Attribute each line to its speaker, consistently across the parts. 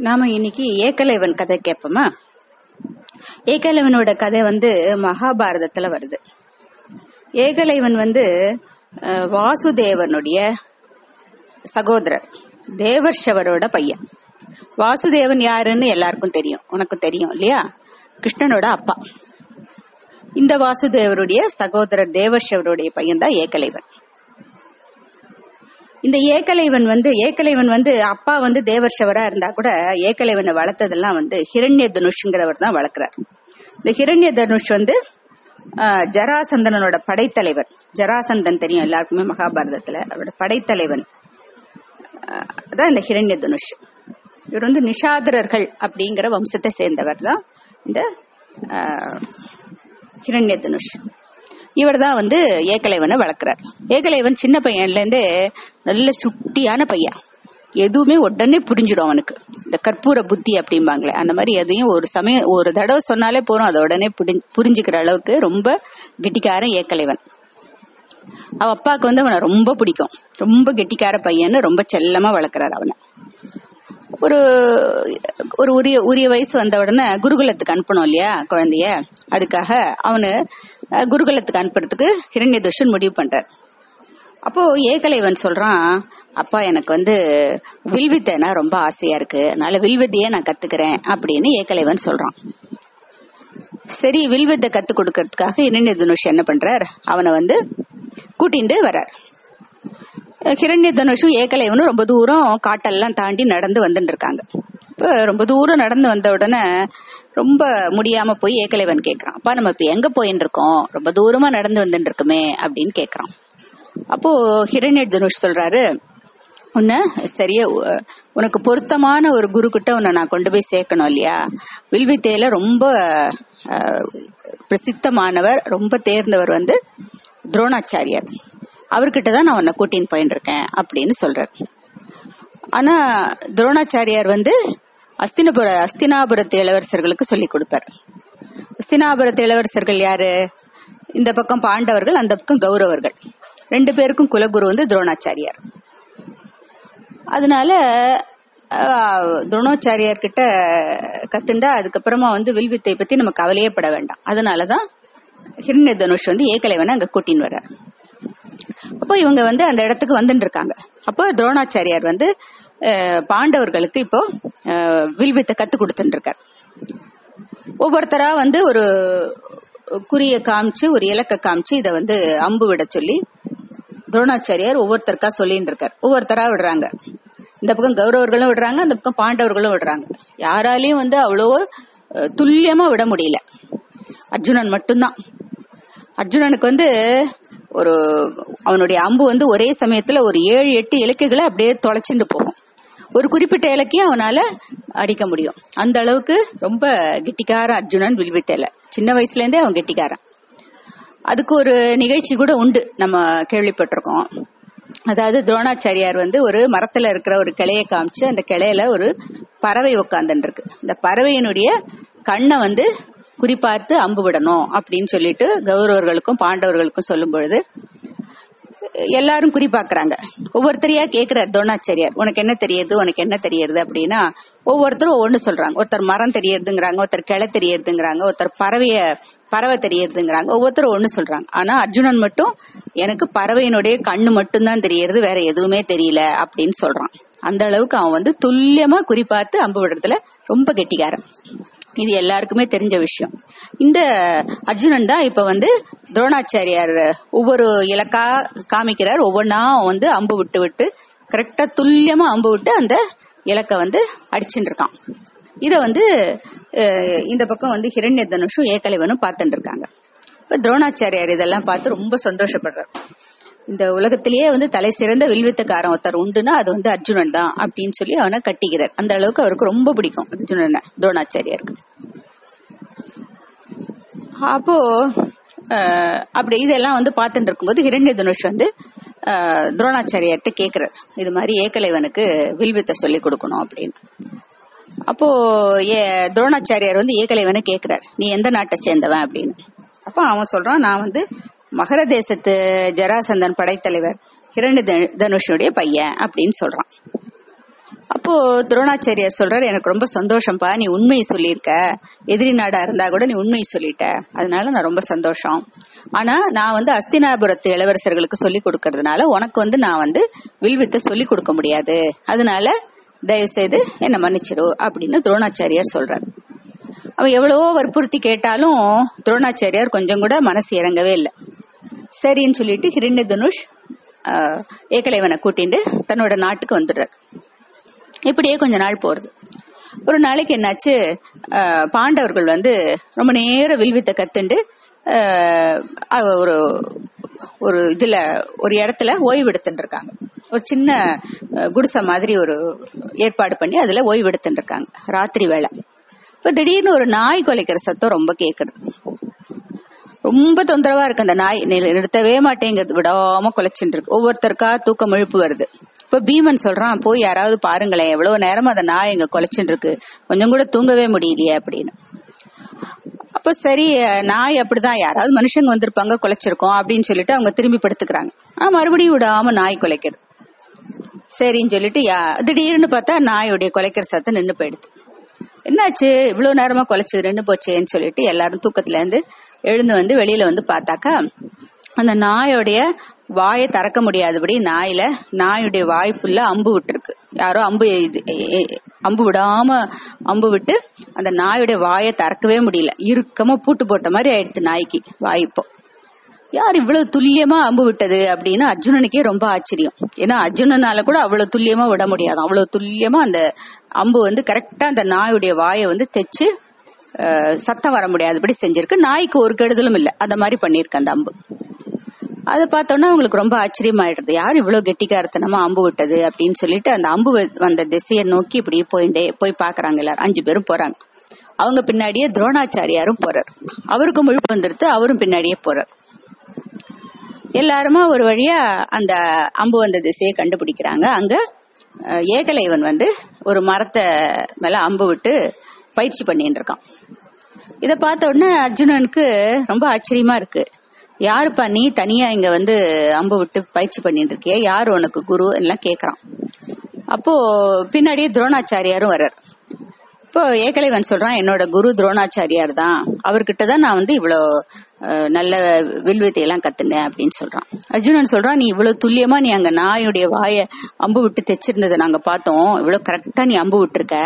Speaker 1: நாம இன்னைக்கு ஏகலைவன் கதை கேட்போமா? ஏகலைவனோட கதை வந்து மகாபாரதத்துல வருது. ஏகலைவன் வந்து வாசுதேவனுடைய சகோதரர் தேவர்ஷவரோட பையன். வாசுதேவன் யாருன்னு எல்லாருக்கும் தெரியும் உனக்கு தெரியும் இல்லையா? கிருஷ்ணனோட அப்பா. இந்த வாசுதேவருடைய சகோதரர் தேவர்ஷவருடைய பையன் தான் ஏகலைவன். இந்த ஏகலைவன் வந்து ஏகலைவன் வந்து அப்பா வந்து தேவர்ஷவரா இருந்தா கூட ஏகலைவனை வளர்த்ததெல்லாம் வந்து ஹிரண்ய தனுஷ்ங்கிறவர் தான் வளர்க்கிறார். இந்த ஹிரண்ய தனுஷ் வந்து ஜராசந்தனோட படைத்தலைவர். ஜராசந்தன் தெரியும் எல்லாருக்குமே மகாபாரதத்துல. அவரோட படைத்தலைவன். அதான் இந்த ஹிரண்ய தனுஷ் இவர் வந்து நிஷாதரர்கள் அப்படிங்கிற வம்சத்தை சேர்ந்தவர் தான் இந்த ஹிரண்ய தனுஷ் இவர் தான் வந்து ஏகலைவனை வளர்க்குறார். ஏகலைவன் சின்ன பையன்ல இருந்தே நல்ல சுட்டியான பையன். எதுவுமே உடனே புரிஞ்சிடும் அவனுக்கு. இந்த கற்பூர புத்தி அப்படிம்பாங்களே அந்த மாதிரி எதையும் ஒரு சமயம் ஒரு தடவை சொன்னாலே போறோம் அதை உடனே புரிஞ்- புரிஞ்சுக்கிற அளவுக்கு ரொம்ப கெட்டிக்காரன் ஏக்கலைவன் அவ அப்பாவுக்கு வந்து அவனை ரொம்ப பிடிக்கும். ரொம்ப கெட்டிக்கார பையன்னு ரொம்ப செல்லமா வளர்க்குறாரு அவனை. ஒரு ஒரு உரிய உரிய வயசு வந்த உடனே குருகுலத்துக்கு அனுப்பணும் இல்லையா குழந்தைய? அதுக்காக அவனு குருகுலத்துக்கு அனுப்புறதுக்கு ஹிரண்யதுஷன் முடிவு பண்றார். அப்போ ஏகலைவன் சொல்றான் அப்பா எனக்கு வந்து வில்வித்தைனா ரொம்ப ஆசையா இருக்கு. அதனால வில்வித்தையே நான் கத்துக்கிறேன் அப்படின்னு ஏகலைவன் சொல்றான். சரி வில்வித்தை கத்து கொடுக்கறதுக்காக ஹிரண்ய தனுஷ் என்ன பண்றார்? அவனை வந்து கூட்டிட்டு வர்றார். ஹிரண்ய தனுஷும் ஏகலைவனும் ரொம்ப தூரம் காட்டெல்லாம் தாண்டி நடந்து வந்துட்டு இருக்காங்க இப்போ ரொம்ப தூரம் நடந்து வந்த உடனே ரொம்ப முடியாம போய் ஏகலைவன் கேட்கறான் அப்பா நம்ம இப்ப எங்க போயின்னு இருக்கோம் ரொம்ப தூரமா நடந்து வந்துட்டு இருக்குமே அப்படின்னு கேக்குறான். அப்போ ஹிரண்ய தனுஷ் சொல்றாரு உன்னை சரியா உனக்கு பொருத்தமான ஒரு குரு கிட்ட உன்னை நான் கொண்டு போய் சேர்க்கணும் இல்லையா? வில்வித்தையில ரொம்ப பிரசித்தமானவர் ரொம்ப தேர்ந்தவர் வந்து துரோணாச்சாரியார். அவர்கிட்ட தான் நான் உன்னை கூட்டின்னு போயின்னு இருக்கேன் அப்படின்னு சொல்றார். ஆனா துரோணாச்சாரியார் வந்து அஸ்தினபுர அஸ்தினாபுரத்து இளவரசர்களுக்கு சொல்லி கொடுப்பார். அஸ்தினாபுரத்து இளவரசர்கள் யாரு? இந்த பக்கம் பாண்டவர்கள் அந்த பக்கம் கௌரவர்கள். ரெண்டு பேருக்கும் குலகுரு வந்து துரோணாச்சாரியார். அதனால துரோணாச்சாரியார் கிட்ட கத்துண்டா அதுக்கப்புறமா வந்து வில்வித்தை பத்தி நம்ம கவலையே பட வேண்டாம். அதனாலதான் ஹிரண்ய தனுஷ் வந்து ஏகலைவனை அங்க கூட்டின்னு வர்றார். அப்போ இவங்க வந்து அந்த இடத்துக்கு வந்துட்டு இருக்காங்க அப்போ துரோணாச்சாரியார் வந்து அஹ், பாண்டவர்களுக்கு இப்போ அஹ், வில்வித்தை கத்து கொடுத்துட்டு இருக்கார் ஒவ்வொருத்தரா வந்து ஒரு குறிய காமிச்சு ஒரு இலக்க காமிச்சு இதை வந்து அம்பு விட சொல்லி துரோணாச்சாரியார் ஒவ்வொருத்தருக்கா சொல்லிட்டு இருக்கார் ஒவ்வொருத்தரா விடுறாங்க. இந்த பக்கம் கௌரவர்களும் விடுறாங்க அந்த பக்கம் பாண்டவர்களும் விடுறாங்க. யாராலையும் வந்து அவ்வளோ துல்லியமா விட முடியல. அர்ஜுனன் மட்டும்தான். அர்ஜுனனுக்கு வந்து ஒரு அவனுடைய அம்பு வந்து ஒரே சமயத்துல ஒரு ஏழு எட்டு இலக்குகளை அப்படியே தொலைச்சிட்டு போகும். ஒரு குறிப்பிட்ட இலக்கையும் அவனால அடிக்க முடியும். அந்த அளவுக்கு ரொம்ப கெட்டிக்கார அர்ஜுனன் வில்வித்தேல சின்ன வயசுல இருந்தே அவன் கெட்டிக்காரன். அதுக்கு ஒரு நிகழ்ச்சி கூட உண்டு நம்ம கேள்விப்பட்டிருக்கோம். அதாவது துரோணாச்சாரியார் வந்து ஒரு மரத்துல இருக்கிற ஒரு கிளைய காமிச்சு அந்த கிளையில ஒரு பறவை உட்காந்துட்டு இந்த பறவையினுடைய கண்ணை வந்து குறிப்பார்த்து அம்பு விடணும் அப்படின்னு சொல்லிட்டு கௌரவர்களுக்கும் பாண்டவர்களுக்கும் சொல்லும் பொழுது எல்லாரும் குறிப்பாக்குறாங்க ஒவ்வொருத்தரையா கேக்குறாரு துரோணாச்சாரியார் உனக்கு என்ன தெரியுது உனக்கு என்ன தெரியுது அப்படின்னா ஒவ்வொருத்தரும் ஒவ்வொன்னு சொல்றாங்க. ஒருத்தர் மரம் தெரியறதுங்கிறாங்க ஒருத்தர் கிளை தெரியறதுங்கிறாங்க ஒருத்தர் பறவைய பறவை தெரியறதுங்கிறாங்க ஒவ்வொருத்தரும் ஒண்ணு சொல்றாங்க. ஆனா அர்ஜுனன் மட்டும் எனக்கு பறவையினுடைய கண்ணு மட்டும்தான் தெரியறது வேற எதுவுமே தெரியல அப்படின்னு சொல்றான். அந்த அளவுக்கு அவன் வந்து துல்லியமா குறிப்பாத்து அம்பு விடுறதுல ரொம்ப கெட்டிக்காரன். இது எல்லாருக்குமே தெரிஞ்ச விஷயம். இந்த அர்ஜுனன் தான் இப்ப வந்து துரோணாச்சாரியார் ஒவ்வொரு இலக்கா காமிக்கிறார். ஒவ்வொன்னா வந்து அம்பு விட்டு விட்டு கரெக்டா துல்லியமா அம்பு விட்டு அந்த இலக்க வந்து அடிச்சுட்டு இருக்கான் இத வந்து இந்த பக்கம் வந்து ஹிரண்ய தனுஷும் ஏகலைவனும் பார்த்துட்டு இருக்காங்க இப்ப துரோணாச்சாரியார் இதெல்லாம் பார்த்து ரொம்ப சந்தோஷப்படுறார். இந்த உலகத்திலேயே வந்து தலை சிறந்த வில்வித்தக்காரன் ஒருத்தர் உண்டுன்னா அது வந்து அர்ஜுனன் தான் அப்படின்னு சொல்லி அவனை கட்டிக்கிறார். அந்த அளவுக்கு அவருக்கு ரொம்ப பிடிக்கும் அர்ஜுனனை துரோணாச்சாரியாருக்கு. அப்போ அப்படி இதெல்லாம் வந்து பார்த்துட்டு இருக்கும்போது ஹிரண்ய தனுஷ் வந்து துரோணாச்சாரியார்கிட்ட கேக்குறார். இது மாதிரி ஏகலைவனுக்கு வில்வித்தை சொல்லி கொடுக்கணும் அப்படின்னு. அப்போ ஏ துரோணாச்சாரியார் வந்து ஏகலைவனை கேட்கிறார் நீ எந்த நாட்டை சேர்ந்தவன் அப்படின்னு. அப்போ அவன் சொல்றான் நான் வந்து மகர தேசத்து ஜராசந்தன் படைத்தலைவர் ஹிரண்டு த- பையன் அப்படின்னு சொல்றான். அப்போ துரோணாச்சாரியார் சொல்றாரு எனக்கு ரொம்ப சந்தோஷம்ப்பா நீ உண்மையை சொல்லியிருக்க. எதிரி நாடா இருந்தா கூட நீ உண்மையை சொல்லிட்ட. அதனால நான் ரொம்ப சந்தோஷம். ஆனா நான் வந்து அஸ்தினாபுரத்து இளவரசர்களுக்கு சொல்லி கொடுக்கறதுனால உனக்கு வந்து நான் வந்து வில்வித்தை சொல்லி கொடுக்க முடியாது. அதனால தயவு செய்து என்ன மன்னிச்சிடு அப்படின்னு துரோணாச்சாரியார் சொல்றாரு. அவன் எவ்வளவோ வற்புறுத்தி கேட்டாலும் துரோணாச்சாரியார் கொஞ்சம் கூட மனசு இறங்கவே இல்லை. சரின்னு சொல்லிட்டு ஹிரண்ய தனுஷ் ஏகலைவனை கூட்டிட்டு தன்னோட நாட்டுக்கு வந்துடுறார். இப்படியே கொஞ்ச நாள் போறது. ஒரு நாளைக்கு என்னாச்சு பாண்டவர்கள் வந்து ரொம்ப நேரம் வில்வித்தை கத்துண்டு ஒரு ஒரு இதுல ஒரு இடத்துல ஓய்வு எடுத்துட்டு இருக்காங்க ஒரு சின்ன குடிசை மாதிரி ஒரு ஏற்பாடு பண்ணி அதுல ஓய்வு எடுத்துட்டு இருக்காங்க ராத்திரி வேலை இப்ப திடீர்னு ஒரு நாய் குலைக்கிற சத்தம் ரொம்ப கேக்குறது ரொம்ப தொந்தரவா இருக்கு அந்த நாய். நிறுத்தவே மாட்டேங்கிறது. விடாம குலைச்சுட்டு இருக்கு. ஒவ்வொருத்தருக்கா தூக்கம் இழுப்பு வருது. இப்ப பீமன் சொல்றான் போய் யாராவது பாருங்களேன். எவ்வளவு நேரம் அந்த நாய் இங்க குலைச்சுட்டு இருக்கு. கொஞ்சம் கூட தூங்கவே முடியலையே அப்படின்னு. அப்ப சரி நாய் அப்படிதான். யாராவது மனுஷங்க வந்திருப்பாங்க குலைச்சிருக்கோம் அப்படின்னு சொல்லிட்டு அவங்க திரும்பி படுத்துக்கிறாங்க. ஆனா மறுபடியும் விடாம நாய் குலைக்குது. சரின்னு சொல்லிட்டு யா- திடீர்னு பார்த்தா நாயுடைய குலைக்கிற சத்தம் நின்று போயிடுது. என்னாச்சு? இவ்வளவு நேரமா குலைச்சது நின்று போச்சேன்னு சொல்லிட்டு எல்லாரும் தூக்கத்துல இருந்து எழுந்து வந்து வெளியில வந்து பார்த்தாக்கா அந்த நாயோடைய வாயை திறக்க முடியாதபடி நாயில நாயுடைய வாய் ஃபுல்லா அம்பு விட்டுருக்கு. யாரோ அம்பு இது- அம்பு விடாம அம்பு விட்டு அந்த நாயுடைய வாயை திறக்கவே முடியல. இறுக்கமா பூட்டு போட்ட மாதிரி ஆயிடுச்சு நாய்க்கு வாய் இப்போ. யார் இவ்வளவு துல்லியமா அம்பு விட்டது அப்படின்னு அர்ஜுனனுக்கே ரொம்ப ஆச்சரியம். ஏன்னா அர்ஜுனனால கூட அவ்வளவு துல்லியமா விட முடியாது. அவ்வளவு துல்லியமா அந்த அம்பு வந்து கரெக்டா அந்த நாயுடைய வாயை வந்து தைச்சு சத்தம் வர முடியாதபடி செஞ்சிருக்கு. நாய்க்கு ஒரு கெடுதலும் இல்லை. அந்த மாதிரி பண்ணிருக்கு அந்த அம்பு. அதை பார்த்தோன்னா அவங்களுக்கு ரொம்ப ஆச்சரியமாயிடுறது யார் இவ்வளவு கெட்டிக்காரத்தனமா அம்பு விட்டது அப்படின்னு சொல்லிட்டு அந்த அம்பு வந்த திசையை நோக்கி இப்படி போயிண்டே போய் பாக்குறாங்க எல்லாரும். அஞ்சு பேரும் போறாங்க. அவங்க பின்னாடியே துரோணாச்சாரியாரும் போறார். அவருக்கும் முழுப்பு வந்துருது அவரும் பின்னாடியே போறார். எல்லாருமா ஒரு வழியா அந்த அம்பு வந்த திசையை கண்டுபிடிக்கிறாங்க. அங்க ஏகலைவன் வந்து ஒரு மரத்தை மேல அம்பு விட்டு பயிற்சி பண்ணிட்டு இருக்கான் இத பார்த்த உடனே அர்ஜுனனுக்கு ரொம்ப ஆச்சரியமா இருக்கு. யாருப்பா நீ? தனியா இங்க வந்து அம்பு விட்டு பயிற்சி பண்ணிட்டு இருக்கிய யார் உனக்கு குரு? எல்லாம் கேக்குறான். அப்போ பின்னாடியே துரோணாச்சாரியாரும் வர்றார். இப்போ ஏகலைவன் சொல்றான் என்னோட குரு துரோணாச்சாரியார் தான். அவர்கிட்ட தான் நான் வந்து இவ்வளோ நல்ல வில்வித்தையெல்லாம் கத்துனேன் அப்படின்னு சொல்றான். அர்ஜுனன் சொல்றான் நீ இவ்வளவு துல்லியமா நீ அங்க நாயுடைய வாயை அம்பு விட்டு தைச்சிருந்ததை நாங்க பார்த்தோம். இவ்வளவு கரெக்டா நீ அம்பு விட்டுருக்க.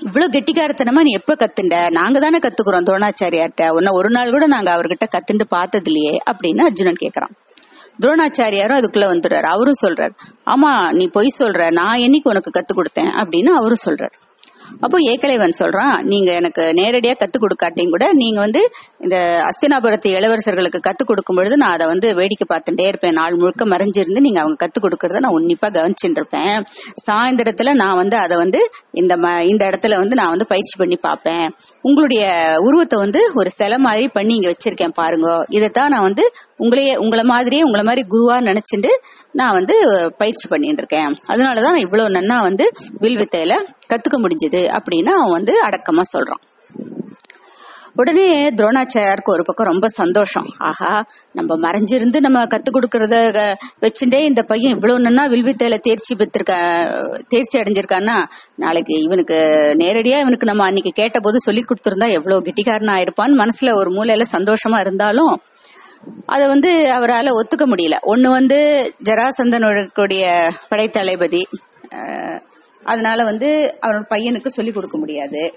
Speaker 1: இவ்வளவு கெட்டிக்காரத்தனமா நீ எப்ப கத்துண்ட? நாங்க தானே கத்துக்கிறோம் துரோணாச்சாரியார்ட்ட. உன்ன ஒரு நாள் கூட நாங்க அவர்கிட்ட கத்துண்டு பார்த்தது இல்லையே அப்படின்னு அர்ஜுனன் கேக்குறான். துரோணாச்சாரியாரும் அதுக்குள்ள வந்துடுறாரு. அவரும் சொல்றாரு ஆமா நீ பொய் சொல்ற. நான் என்னைக்கு உனக்கு கத்து கொடுத்தேன்? அப்படின்னு அவரும் சொல்றாரு. அப்போ ஏகலைவன் சொல்றான் நீங்க எனக்கு நேரடியா கத்துக் கொடுக்காட்டியும் கூட நீங்க வந்து இந்த அஸ்தினாபுரத்து இளவரசர்களுக்கு கத்துக் கொடுக்கும் பொழுது நான் அதை வந்து வேடிக்கை பார்த்துட்டே இருப்பேன். நாள் முழுக்க மறைஞ்சிருந்து நீங்க அவங்க கத்துக் கொடுக்கறத நான் உன்னிப்பா கவனிச்சுட்டு இருப்பேன். சாயந்தரத்துல நான் வந்து அதை வந்து இந்த ம- இந்த இடத்துல வந்து நான் வந்து பயிற்சி பண்ணி பார்ப்பேன். உங்களுடைய உருவத்தை வந்து ஒரு சிலை மாதிரி பண்ணி இங்க வச்சிருக்கேன் பாருங்க. இதைத்தான் நான் வந்து உங்களையே உங்களை மாதிரியே உங்களை மாதிரி குருவா நினைச்சிட்டு நான் வந்து பயிற்சி பண்ணிட்டு இருக்கேன். அதனாலதான் நான் இவ்வளவு நன்னா வந்து வில்வித்தையில கத்துக்க முடிஞ்சது அப்படின்னு அவன் வந்து அடக்கமா சொல்றான். உடனே துரோணாச்சாரியாருக்கு ஒரு பக்கம் ரொம்ப சந்தோஷம். ஆஹா நம்ம மறைஞ்சிருந்து நம்ம கத்துக் கொடுக்கறத வச்சுட்டே இந்த பையன் இவ்வளவு நன்னா வில்வித்தையில தேர்ச்சி பெற்றிருக்க தேர்ச்சி அடைஞ்சிருக்கான்னா நாளைக்கு இவனுக்கு நேரடியா இவனுக்கு நம்ம அன்னைக்கு கேட்ட போது சொல்லி கொடுத்துருந்தா எவ்வளவு கெட்டிக்காரனா இருப்பான்னு மனசுல ஒரு மூலையில சந்தோஷமா இருந்தாலும் அதை வந்து அவரால் ஒத்துக்க முடியல. ஒன்று வந்து ஜராசந்தனுடைய படைத்தளபதி அதனால வந்து அவரோட பையனுக்கு சொல்லி கொடுக்க முடியாது.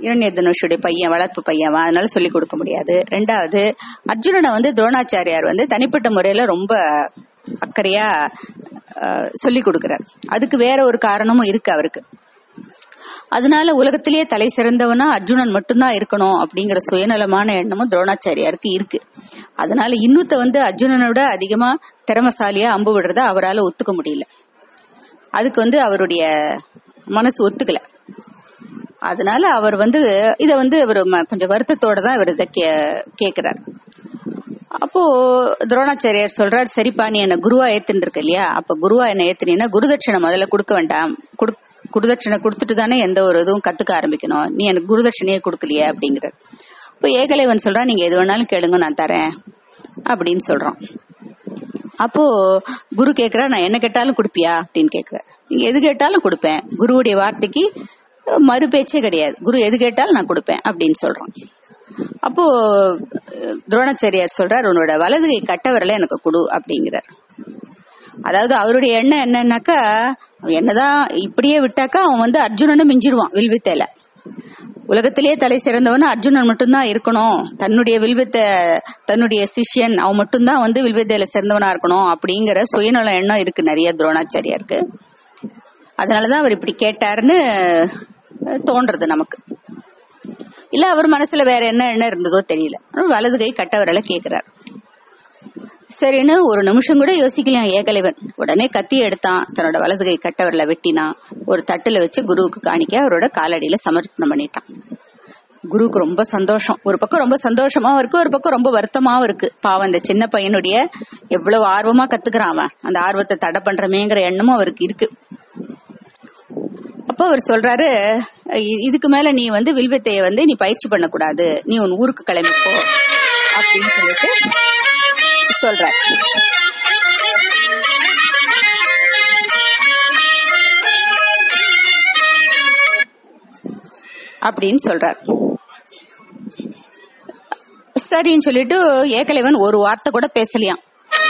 Speaker 1: இரண்ய தனுஷுடைய பையன் வளர்ப்பு பையன் அதனால சொல்லி கொடுக்க முடியாது. ரெண்டாவது அர்ஜுனனை வந்து துரோணாச்சாரியார் வந்து தனிப்பட்ட முறையில ரொம்ப அக்கறையா சொல்லி கொடுக்கிறார். அதுக்கு வேற ஒரு காரணமும் இருக்கு அவருக்கு. அதனால உலகத்திலேயே தலை சிறந்தவனா அர்ஜுனன் மட்டும்தான் இருக்கணும் அப்படிங்கிற சுயநலமான எண்ணமும் துரோணாச்சாரியாருக்கு இருக்கு. அதனால இன்னுத்த வந்து அர்ஜுனனோட அதிகமா திறமசாலியா அம்பு விடுறத அவரால் ஒத்துக்க முடியல. அதுக்கு வந்து அவருடைய மனசு ஒத்துக்கல. அதனால அவர் வந்து இத வந்து அவர் ம- கொஞ்சம் வருத்தத்தோட தான் இவர் இதை கே- கேக்குறார். அப்போ துரோணாச்சாரியார் சொல்றார் சரிப்பா நீ என்ன குருவா ஏத்துன்னு இருக்க இல்லையா? அப்ப குருவா என்ன ஏத்துனீங்கன்னா குருதட்சணை முதல்ல கொடுக்க வேண்டாம். குடு- குருதட்சணை கொடுத்துட்டு தானே எந்த ஒரு இதுவும் கத்துக்க ஆரம்பிக்கணும். நீ எனக்கு குருதட்சணையே கொடுக்கலையே அப்படிங்கிறார். இப்போ ஏகலைவன் சொல்றான் நீங்க எது வேணாலும் கேளுங்க நான் தரேன் அப்படின்னு சொல்றான். அப்போ குரு கேக்குறா நான் என்ன கேட்டாலும் கொடுப்பியா? அப்படின்னு கேக்குறேன் நீங்க எது கேட்டாலும் கொடுப்பேன். குருவுடைய வார்த்தைக்கு மறு பேச்சே கிடையாது. குரு எது கேட்டாலும் நான் கொடுப்பேன் அப்படின்னு சொல்றான். அப்போ துரோணாச்சாரியார் சொல்றார் உன்னோட வலது கை கட்ட எனக்கு கொடு அப்படிங்கிறார். அதாவது அவருடைய எண்ணம் என்னன்னாக்கா என்னதான் இப்படியே விட்டாக்கா அவன் வந்து அர்ஜுனனை மிஞ்சிருவான் வில்வித்தையில. உலகத்திலேயே தலை சிறந்தவன் அர்ஜுனன் மட்டும்தான் இருக்கணும். தன்னுடைய வில்வித்த தன்னுடைய சிஷ்யன் அவன் மட்டும்தான் வந்து வில்வித்தையில சிறந்தவனா இருக்கணும் அப்படிங்கிற சுயநல எண்ணம் இருக்கு நிறைய துரோணாச்சாரியாருக்கு. அதனாலதான் அவர் இப்படி கேட்டாருன்னு தோன்றது நமக்கு. இல்ல அவர் மனசுல வேற என்ன எண்ணம் இருந்ததோ தெரியல. வலது கை கட்டவரல கேக்குறாரு. சரின்னு ஒரு நிமிஷம் கூட யோசிக்கலாம் ஏகலைவன்? உடனே கத்தி எடுத்தான். தன்னோட வலது கை வெட்டினான் ஒரு தட்டுல வச்சு குருவுக்கு காணிக்க அவரோட காலடியில சமர்ப்பணம் பண்ணிட்டான். குருவுக்கு ரொம்ப சந்தோஷம். ஒரு பக்கம் ரொம்ப சந்தோஷமாவும் இருக்கு ஒரு பக்கம் ரொம்ப வருத்தமாவும் இருக்கு. பாவம் அந்த சின்ன பையனுடைய எவ்வளவு ஆர்வமா கத்துக்கிறான் அவன். அந்த ஆர்வத்தை தடை பண்றமேங்கிற எண்ணமும் அவருக்கு இருக்கு. அப்போ அவர் சொல்றாரு இதுக்கு மேல நீ வந்து வில்வித்தைய வந்து நீ பயிற்சி பண்ணக்கூடாது. நீ உன் ஊருக்கு கிளம்பிப்போ அப்படின்னு சொல்லிட்டு சொல்றார் அப்படின்னு சொல்றார் சரின்னு சொல்லிட்டு ஏகலைவன் ஒரு வார்த்தை கூட பேசலையாம்.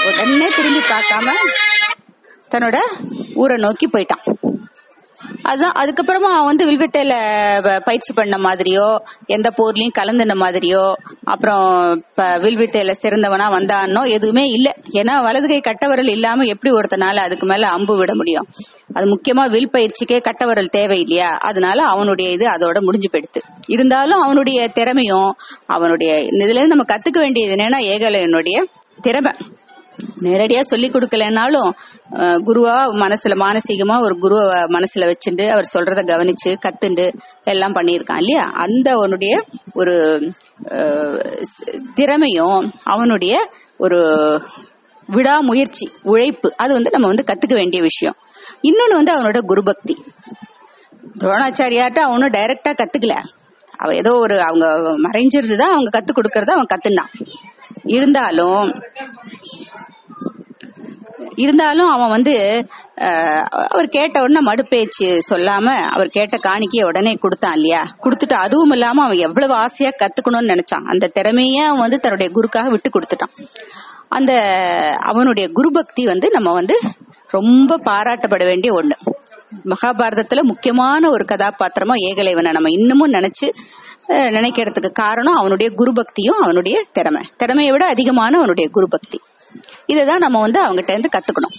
Speaker 1: உடனே திரும்பி பார்க்காம தன்னோட ஊரை நோக்கி போயிட்டான். அதுதான் அதுக்கப்புறமா அவன் வந்து வில்வித்தையில பயிற்சி பண்ண மாதிரியோ எந்த போர்லயும் கலந்துன மாதிரியோ அப்புறம் வில்வித்தையில சிறந்தவனா வந்தானோ எதுவுமே இல்ல. ஏன்னா வலது கை கட்டவரல் இல்லாம எப்படி ஒருத்தனால அதுக்கு மேல அம்பு விட முடியும்? அது முக்கியமா வில் பயிற்சிக்கே கட்டவரல் தேவை இல்லையா அதனால அவனுடைய இது அதோட முடிஞ்சு போயிடுத்து இருந்தாலும் அவனுடைய திறமையும் அவனுடைய இதுல இருந்து நம்ம கத்துக்க வேண்டியது என்னன்னா ஏகலையனுடைய திறமை. நேரடியா சொல்லி கொடுக்கலனாலும் குருவா மனசுல மானசீகமா ஒரு குருவை மனசுல வச்சுண்டு அவர் சொல்றத கவனிச்சு கத்துண்டு எல்லாம் பண்ணியிருக்கான் இல்லையா? அந்த அவனுடைய ஒரு திறமையும் அவனுடைய ஒரு விடாமுயற்சி உழைப்பு அது வந்து நம்ம வந்து கத்துக்க வேண்டிய விஷயம். இன்னொன்னு வந்து அவனோட குருபக்தி. துரோணாச்சாரியாட்ட அவனும் டைரக்டா கத்துக்கல. அவ ஏதோ ஒரு அவங்க மறைஞ்சிருந்துதான் அவங்க கத்து கொடுக்கறத அவன் கத்துனான். இருந்தாலும் இருந்தாலும் அவன் வந்து அவர் கேட்ட உடனே மடுப்பேச்சு சொல்லாம அவர் கேட்ட காணிக்கையை உடனே கொடுத்தான் இல்லையா? கொடுத்துட்டு அதுவும் இல்லாம அவன் எவ்வளவு ஆசையா கத்துக்கணும்னு நினைச்சான். அந்த திறமைய அவன் வந்து தன்னுடைய குருக்காக விட்டு கொடுத்துட்டான். அந்த அவனுடைய குரு பக்தி வந்து நம்ம வந்து ரொம்ப பாராட்டப்பட வேண்டிய ஒண்ணு. மகாபாரதத்துல முக்கியமான ஒரு கதாபாத்திரமா ஏகலைவனை நம்ம இன்னமும் நினைச்சு நினைக்கிறதுக்கு காரணம் அவனுடைய குரு பக்தியும் அவனுடைய திறமை. திறமையை விட அதிகமான அவனுடைய குரு பக்தி இதை தான் நம்ம வந்து அவங்ககிட்ட இருந்து கத்துக்கணும்.